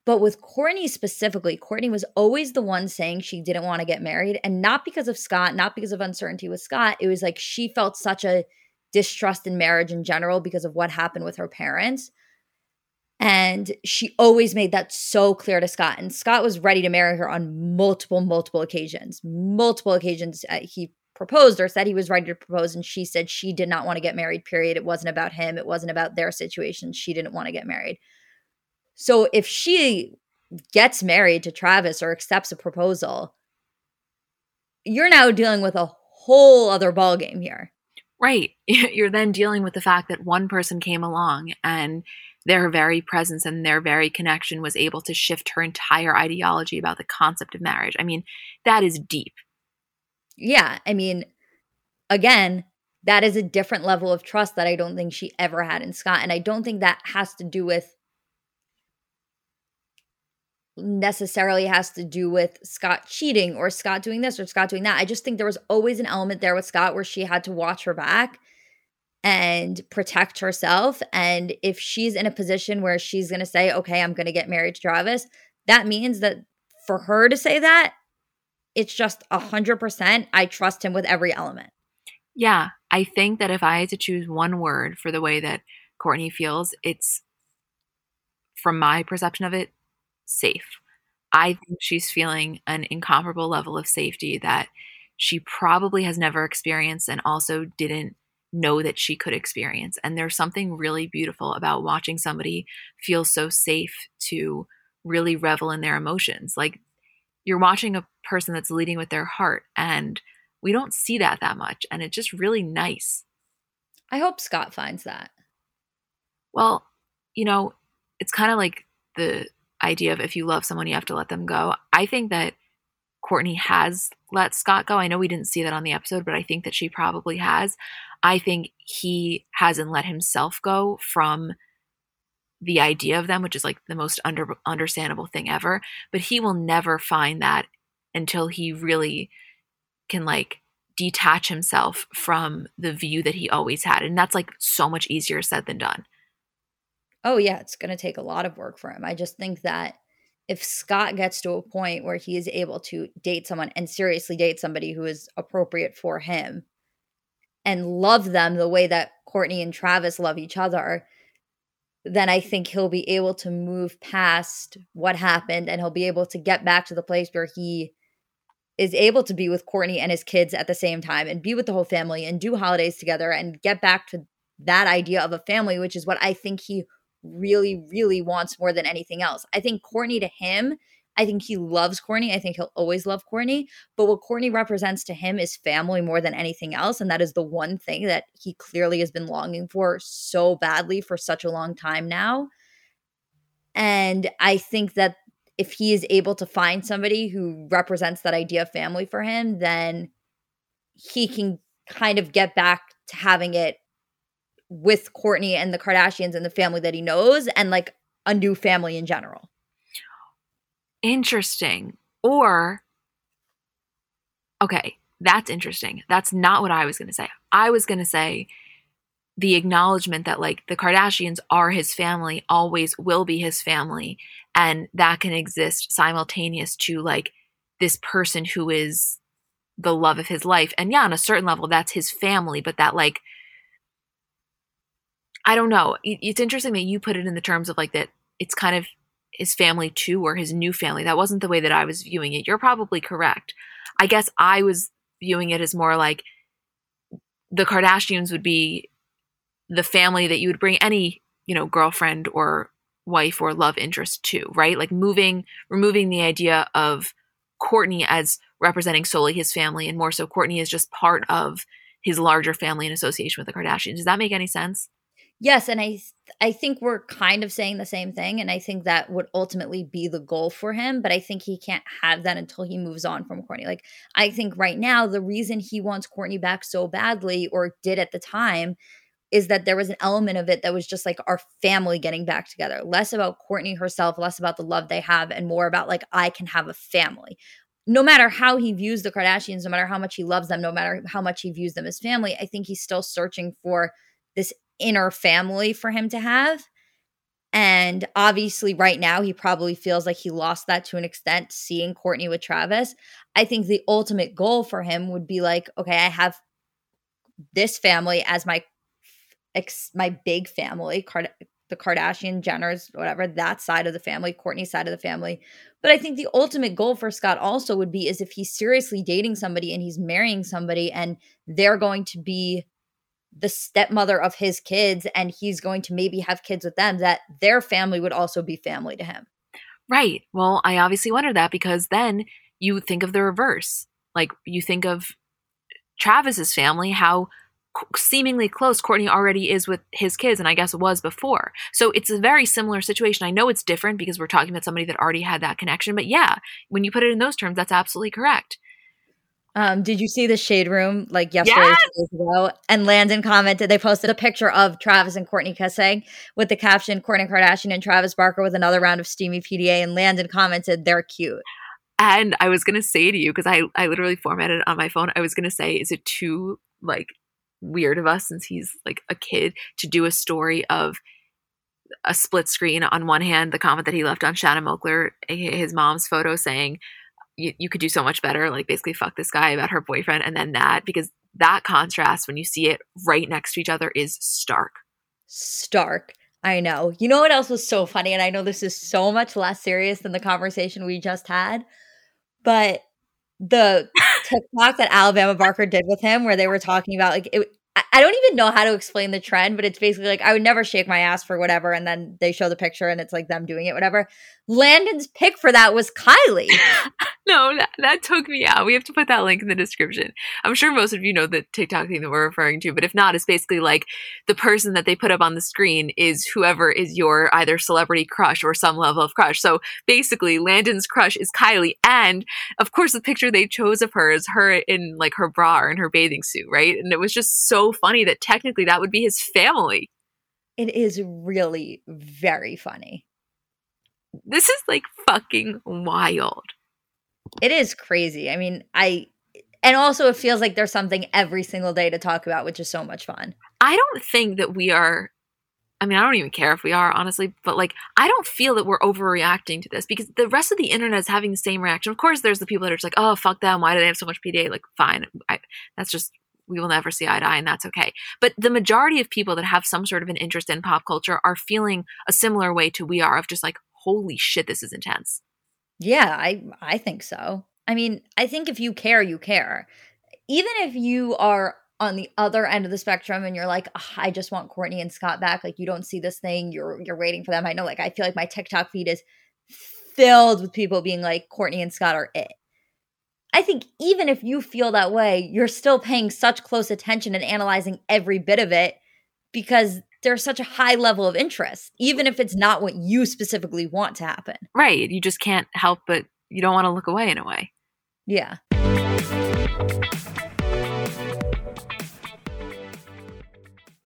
But with Kourtney specifically Kourtney was always the one saying she didn't want to get married and not because of Scott not because of uncertainty with Scott it was like she felt such a distrust in marriage in general because of what happened with her parents. And she always made that so clear to Scott. And Scott was ready to marry her on multiple, multiple occasions. Multiple occasions uh, he proposed or said he was ready to propose. And she said she did not want to get married, period. It wasn't about him, it wasn't about their situation. She didn't want to get married. So if she gets married to Travis or accepts a proposal, you're now dealing with a whole other ballgame here. Right. [laughs] You're then dealing with the fact that one person came along and their very presence and their very connection was able to shift her entire ideology about the concept of marriage. I mean, that is deep. Yeah. I mean, again, that is a different level of trust that I don't think she ever had in Scott. And I don't think that has to do with necessarily has to do with Scott cheating or Scott doing this or Scott doing that. I just think there was always an element there with Scott where she had to watch her back and protect herself. And if she's in a position where she's going to say, okay, I'm going to get married to Travis, that means that for her to say that, it's just a hundred percent. I trust him with every element. Yeah. I think that if I had to choose one word for the way that Kourtney feels, it's from my perception of it, safe. I think she's feeling an incomparable level of safety that she probably has never experienced and also didn't know that she could experience. And there's something really beautiful about watching somebody feel so safe to really revel in their emotions. Like you're watching a person that's leading with their heart, and we don't see that that much. And it's just really nice. I hope Scott finds that. Well, you know, it's kind of like the idea of if you love someone, you have to let them go. I think that Kourtney has let Scott go. I know we didn't see that on the episode, but I think that she probably has. I think he hasn't let himself go from the idea of them, which is like the most under, understandable thing ever. But he will never find that until he really can like detach himself from the view that he always had. And that's like so much easier said than done. Oh, yeah, it's going to take a lot of work for him. I just think that if Scott gets to a point where he is able to date someone and seriously date somebody who is appropriate for him and love them the way that Kourtney and Travis love each other, then I think he'll be able to move past what happened and he'll be able to get back to the place where he is able to be with Kourtney and his kids at the same time and be with the whole family and do holidays together and get back to that idea of a family, which is what I think he really, really wants more than anything else. I think Kourtney to him I think he loves Kourtney. I think he'll always love Kourtney. But what Kourtney represents to him is family more than anything else. And that is the one thing that he clearly has been longing for so badly for such a long time now. And I think that if he is able to find somebody who represents that idea of family for him, then he can kind of get back to having it with Kourtney and the Kardashians and the family that he knows and like a new family in general. Interesting. Or, okay, that's interesting. That's not what I was going to say. I was going to say the acknowledgement that like the Kardashians are his family, always will be his family, and that can exist simultaneous to like this person who is the love of his life. And yeah, on a certain level, that's his family, but that like I don't know. It's interesting that you put it in the terms of like that it's kind of his family too or his new family. That wasn't the way that I was viewing it. You're probably correct. I guess I was viewing it as more like the Kardashians would be the family that you would bring any, you know, girlfriend or wife or love interest to, right? Like moving, removing the idea of Kourtney as representing solely his family and more so Kourtney is just part of his larger family in association with the Kardashians. Does that make any sense? Yes, and I I think we're kind of saying the same thing and I think that would ultimately be the goal for him, but I think he can't have that until he moves on from Kourtney. Like I think right now the reason he wants Kourtney back so badly or did at the time is that there was an element of it that was just like our family getting back together. Less about Kourtney herself, less about the love they have and more about like I can have a family no matter how he views the Kardashians, no matter how much he loves them, no matter how much he views them as family, I think he's still searching for this inner family for him to have. And obviously, right now, he probably feels like he lost that to an extent seeing Kourtney with Travis. I think the ultimate goal for him would be like, okay, I have this family as my ex, my big family, Card- the Kardashian Jenners, whatever, that side of the family, Kourtney's side of the family. But I think the ultimate goal for Scott also would be is if he's seriously dating somebody and he's marrying somebody and they're going to be the stepmother of his kids and he's going to maybe have kids with them that their family would also be family to him. Right. Well, I obviously wonder that because then you think of the reverse. Like you think of Travis's family, how seemingly close Kourtney already is with his kids, and I guess it was before. So it's a very similar situation. I know it's different because we're talking about somebody that already had that connection, but yeah, when you put it in those terms, that's absolutely correct. Um, did you see the shade room like yesterday yes! ago? And Landon commented they posted a picture of Travis and Kourtney kissing with the caption Kourtney Kardashian and Travis Barker with another round of steamy PDA. And Landon commented they're cute. And I was gonna say to you because I I literally formatted it on my phone. I was gonna say, is it too like weird of us since he's like a kid to do a story of a split screen on one hand the comment that he left on Shanna Moakler his mom's photo saying you, you could do so much better like basically fuck this guy about her boyfriend and then that because that contrast when you see it right next to each other is stark stark I know. You know what else was so funny? And I know this is so much less serious than the conversation we just had, but the [laughs] TikTok that Alabama Barker did with him, where they were talking about like it, I don't even know how to explain the trend, but it's basically like I would never shake my ass for whatever, and then they show the picture and it's like them doing it, whatever. Landon's pick for that was Kylie. [laughs] no, that, that took me out. We have to put that link in the description. I'm sure most of you know the TikTok thing that we're referring to, but if not, it's basically like the person that they put up on the screen is whoever is your either celebrity crush or some level of crush. So basically, Landon's crush is Kylie, and of course, the picture they chose of her is her in like her bra or in her bathing suit, right? And it was just so funny that technically that would be his family. It is really very funny. This is like fucking wild. It is crazy. I mean, I and also it feels like there's something every single day to talk about, which is so much fun. I don't think that we are I mean, I don't even care if we are, honestly, but like, I don't feel that we're overreacting to this because the rest of the internet is having the same reaction. Of course, there's the people that are just like, oh, fuck them. Why do they have so much PDA? Like, fine. I, that's just, we will never see eye to eye, and that's okay. But the majority of people that have some sort of an interest in pop culture are feeling a similar way to we are of just like, holy shit, this is intense. Yeah, I I think so. I mean, I think if you care, you care. Even if you are on the other end of the spectrum and you're like, I just want Kourtney and Scott back, like you don't see this thing, you're you're waiting for them. I know like I feel like my TikTok feed is filled with people being like, Kourtney and Scott are it. I think even if you feel that way, you're still paying such close attention and analyzing every bit of it because there's such a high level of interest, even if it's not what you specifically want to happen. Right. You just can't help but you don't want to look away in a way. Yeah.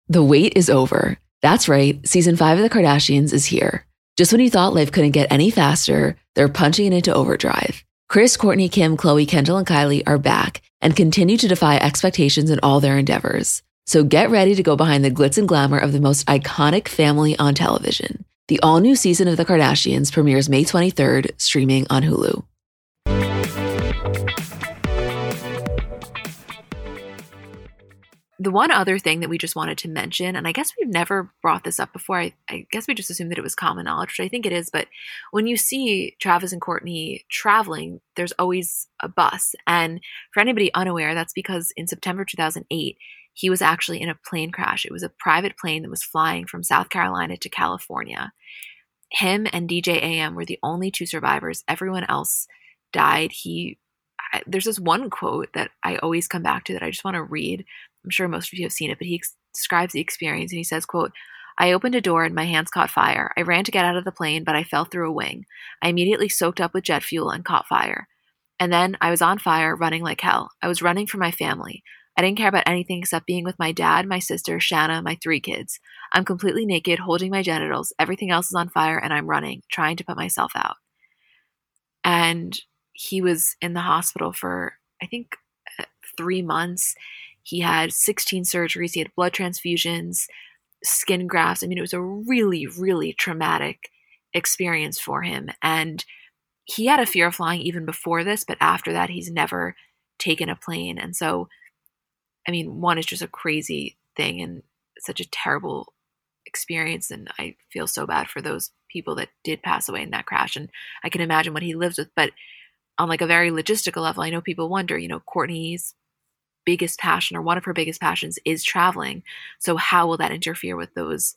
The wait is over. That's right. Season five of The Kardashians is here. Just when you thought life couldn't get any faster, they're punching it into overdrive. Kris, Kourtney, Kim, Khloé, Kendall, and Kylie are back and continue to defy expectations in all their endeavors. So get ready to go behind the glitz and glamour of the most iconic family on television. The all new season of The Kardashians premieres May 23rd, streaming on Hulu. the one other thing that we just wanted to mention, and I guess we've never brought this up before. I, I, guess we just assumed that it was common knowledge, which I think it is. But when you see Travis and Kourtney traveling, there's always a bus. And for anybody unaware, that's because in September 2008, he was actually in a plane crash. It was a private plane that was flying from South Carolina to California. Him and DJ AM were the only two survivors. Everyone else died. He there's this one quote that I always come back to that I just want to read I'm sure most of you have seen it, but he ex- describes the experience and he says, quote, I opened a door and my hands caught fire. I ran to get out of the plane, but I fell through a wing. I immediately soaked up with jet fuel and caught fire. And then I was on fire, running like hell. I was running for my family. I didn't care about anything except being with my dad, my sister, Shanna, my three kids. I'm completely naked, holding my genitals. Everything else is on fire, and I'm running, trying to put myself out. And he was in the hospital for, I think, uh, three months. He had 16 surgeries, he had blood transfusions, skin grafts. I mean, it was a really, really traumatic experience for him. And he had a fear of flying even before this, but after that, he's never taken a plane. And so, I mean, one is just a crazy thing and such a terrible experience. And I feel so bad for those people that did pass away in that crash. And I can imagine what he lives with. But on like a very logistical level, I know people wonder, you know, Kourtney's biggest passion or one of her biggest passions is traveling. So how will that interfere with those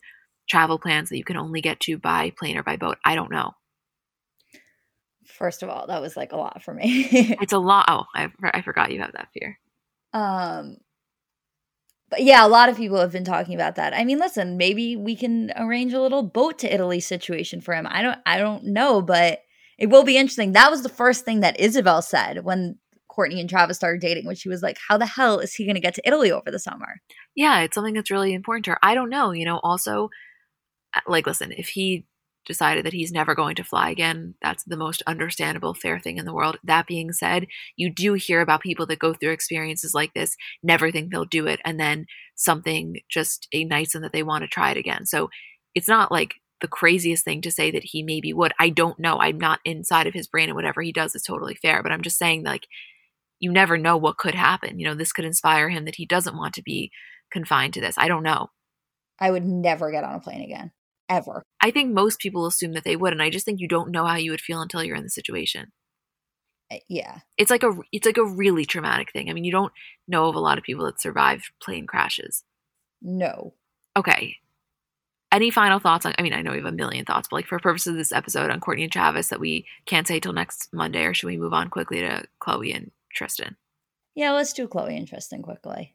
travel plans that you can only get to by plane or by boat? I don't know. First of all, that was like a lot for me. [laughs] it's a lot. Oh, I, I forgot you have that fear. Um, but yeah, a lot of people have been talking about that. I mean, listen, maybe we can arrange a little boat to Italy situation for him. I don't, I don't know, but it will be interesting. That was the first thing that Isabel said when Kourtney and Travis started dating when she was like, how the hell is he going to get to Italy over the summer? Yeah, it's something that's really important to her. I don't know. You know, also, uh, like, listen, if he decided that he's never going to fly again, that's the most understandable, fair thing in the world. That being said, you do hear about people that go through experiences like this, never think they'll do it, and then something just ignites them that they want to try it again. So it's not like the craziest thing to say that he maybe would. I don't know. I'm not inside of his brain, and whatever he does is totally fair. But I'm just saying, like, you never know what could happen. You know, this could inspire him that he doesn't want to be confined to this. I don't know. I would never get on a plane again, ever. I think most people assume that they would, and I just think you don't know how you would feel until you're in the situation. Uh, yeah. It's like a it's like a really traumatic thing. I mean, you don't know of a lot of people that survived plane crashes. No. Okay. Any final thoughts on I mean, I know we have a million thoughts, but like for purposes of this episode on Kourtney and Travis that we can't say till next Monday, or should we move on quickly to Khloé and Tristan? Yeah, let's do Khloé and Tristan quickly.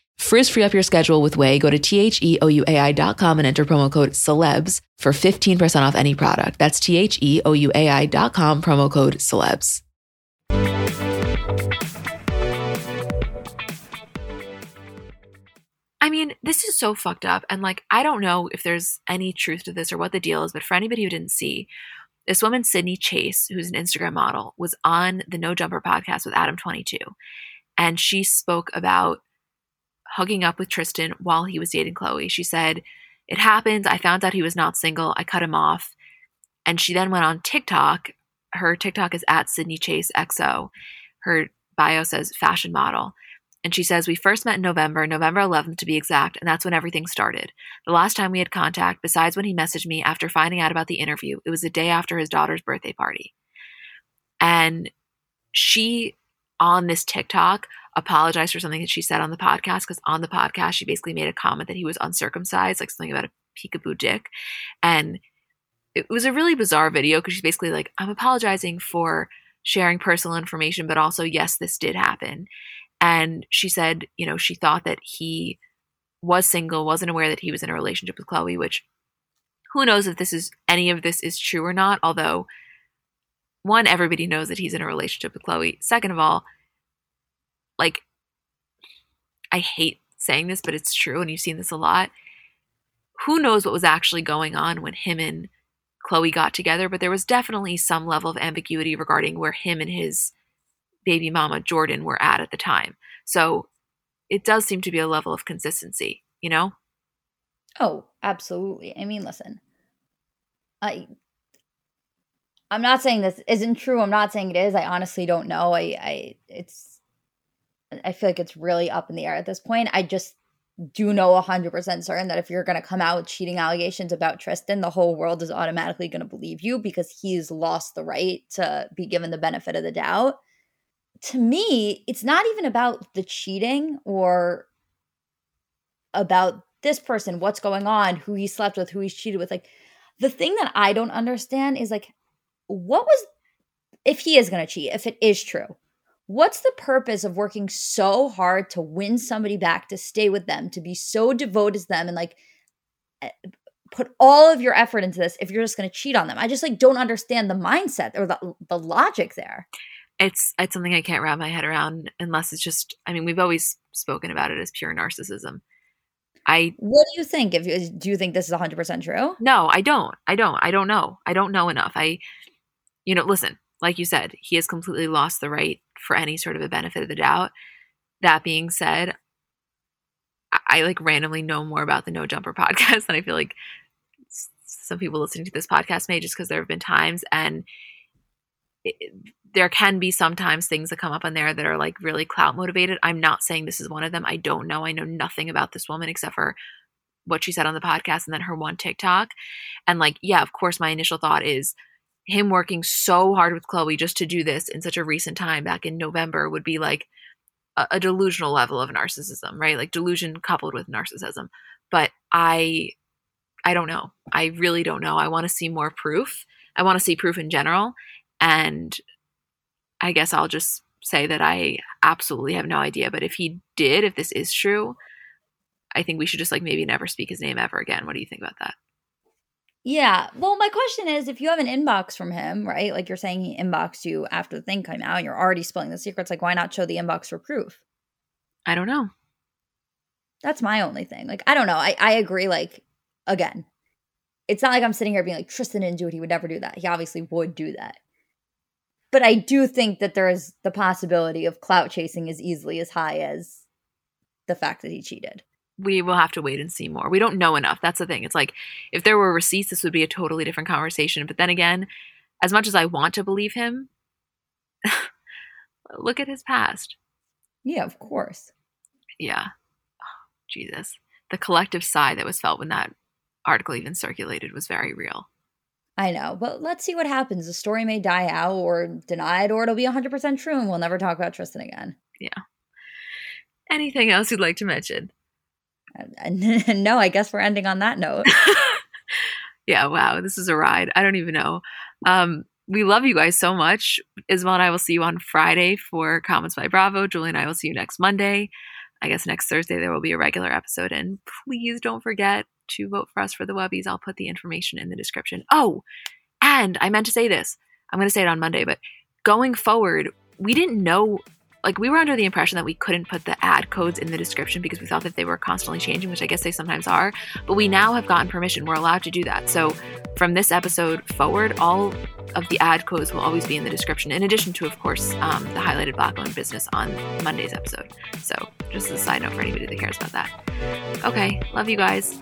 Frizz free up your schedule with OUAI. Go to T H E O U A I.com and enter promo code celebs for 15% off any product. That's T H E O U A I.com, promo code celebs. I mean, this is so fucked up. And like, I don't know if there's any truth to this or what the deal is, but for anybody who didn't see, this woman, Sydney Chase, who's an Instagram model, was on the No Jumper podcast with Adam22. And she spoke about hooking up with Tristan while he was dating Khloé. She said, It happened. I found out he was not single. I cut him off. And she then went on TikTok. Her TikTok is at Sydney Chase XO. Her bio says fashion model. And she says, We first met in November, November 11th to be exact, and that's when everything started. The last time we had contact, besides when he messaged me after finding out about the interview, it was the day after his daughter's birthday party. And she, on this TikTok, apologized for something that she said on the podcast because on the podcast, she basically made a comment that he was uncircumcised, like something about a peekaboo dick. And it was a really bizarre video because she's basically like, I'm apologizing for sharing personal information, but also, yes, this did happen. And she said, you know, she thought that he was single, wasn't aware that he was in a relationship with Khloé, which who knows if this is any of this is true or not, although one, everybody knows that he's in a relationship with Khloé Second of all, like I hate saying this, but it's true, and you've seen this a lot. Who knows what was actually going on when him and Khloé got together, but there was definitely some level of ambiguity regarding where him and his baby mama Jordan were at at the time. So it does seem to be a level of consistency, you know? Oh, absolutely. I mean, listen. I I'm not saying this isn't true. I'm not saying it is. I honestly don't know. I I it's I feel like it's really up in the air at this point. I just do know 100% certain that if you're going to come out with cheating allegations about Tristan, the whole world is automatically going to believe you because he's lost the right to be given the benefit of the doubt to me, it's not even about the cheating or about this person, what's going on, who he slept with, who he's cheated with. Like, the thing that I don't understand is like, what was, if he is going to cheat, if it is true, what's the purpose of working so hard to win somebody back, to stay with them, to be so devoted to them and like, eh, put all of your effort into this if you're just going to cheat on them. I just like don't understand the mindset or the the logic there it's it's something I can't wrap my head around unless it's just I mean we've always spoken about it as pure narcissism. I What do you think? If you, do you think this is 100% true? No, I don't. I don't. I don't know. I don't know enough. I you know, listen, like you said, he has completely lost the right for any sort of a benefit of the doubt. That being said, I, I like randomly know more about the No Jumper [laughs] podcast than I feel like some people listening to this podcast may just because there have been times and it, there can be sometimes things that come up on there that are like really clout motivated. I'm not saying this is one of them. I don't know. I know nothing about this woman except for what she said on the podcast and then her one TikTok. And like, yeah, of course, my initial thought is him working so hard with Khloé just to do this in such a recent time back in November would be like a, a delusional level of narcissism, right? Like delusion coupled with narcissism. But I I don't know. I really don't know. I want to see more proof. I want to see proof in general. And I guess I'll just say that I absolutely have no idea. But if he did, if this is true, I think we should just like maybe never speak his name ever again. What do you think about that? Yeah. Well, my question is if you have an inbox from him, right? Like you're saying he inboxed you after the thing came out and you're already spilling the secrets, like why not show the inbox for proof? I don't know. That's my only thing. Like, I don't know. I, I agree. Like, again, it's not like I'm sitting here being like, Tristan didn't do it. He would never do that. He obviously would do that. But I do think that there is the possibility of clout chasing as easily as high as the fact that he cheated. We will have to wait and see more. We don't know enough. That's the thing. It's like if there were receipts, this would be a totally different conversation. But then again, as much as I want to believe him, [laughs] look at his past. Yeah, of course. Yeah. Oh, Jesus. The collective sigh that was felt when that article even circulated was very real. I know, but let's see what happens. The story may die out or denied, or it'll be 100% true and we'll never talk about Tristan again. Yeah. Anything else you'd like to mention? [laughs] No, I guess we're ending on that note. [laughs] yeah, wow, this is a ride. I don't even know. Um, we love you guys so much. Isabel and I will see you on Friday for Comments by Bravo. Julie and I will see you next Monday. I guess next Thursday there will be a regular episode. And please don't forget to vote for us for the Webbys. I'll put the information in the description. Oh, and I meant to say this. I'm going to say it on Monday, but going forward, we didn't know like we were under the impression that we couldn't put the ad codes in the description because we thought that they were constantly changing, which I guess they sometimes are. But we now have gotten permission. We're allowed to do that. So from this episode forward, all of the ad codes will always be in the description, in addition to, of course, um, the highlighted black owned business on Monday's episode. So just as a side note for anybody that cares about that. Okay, love you guys.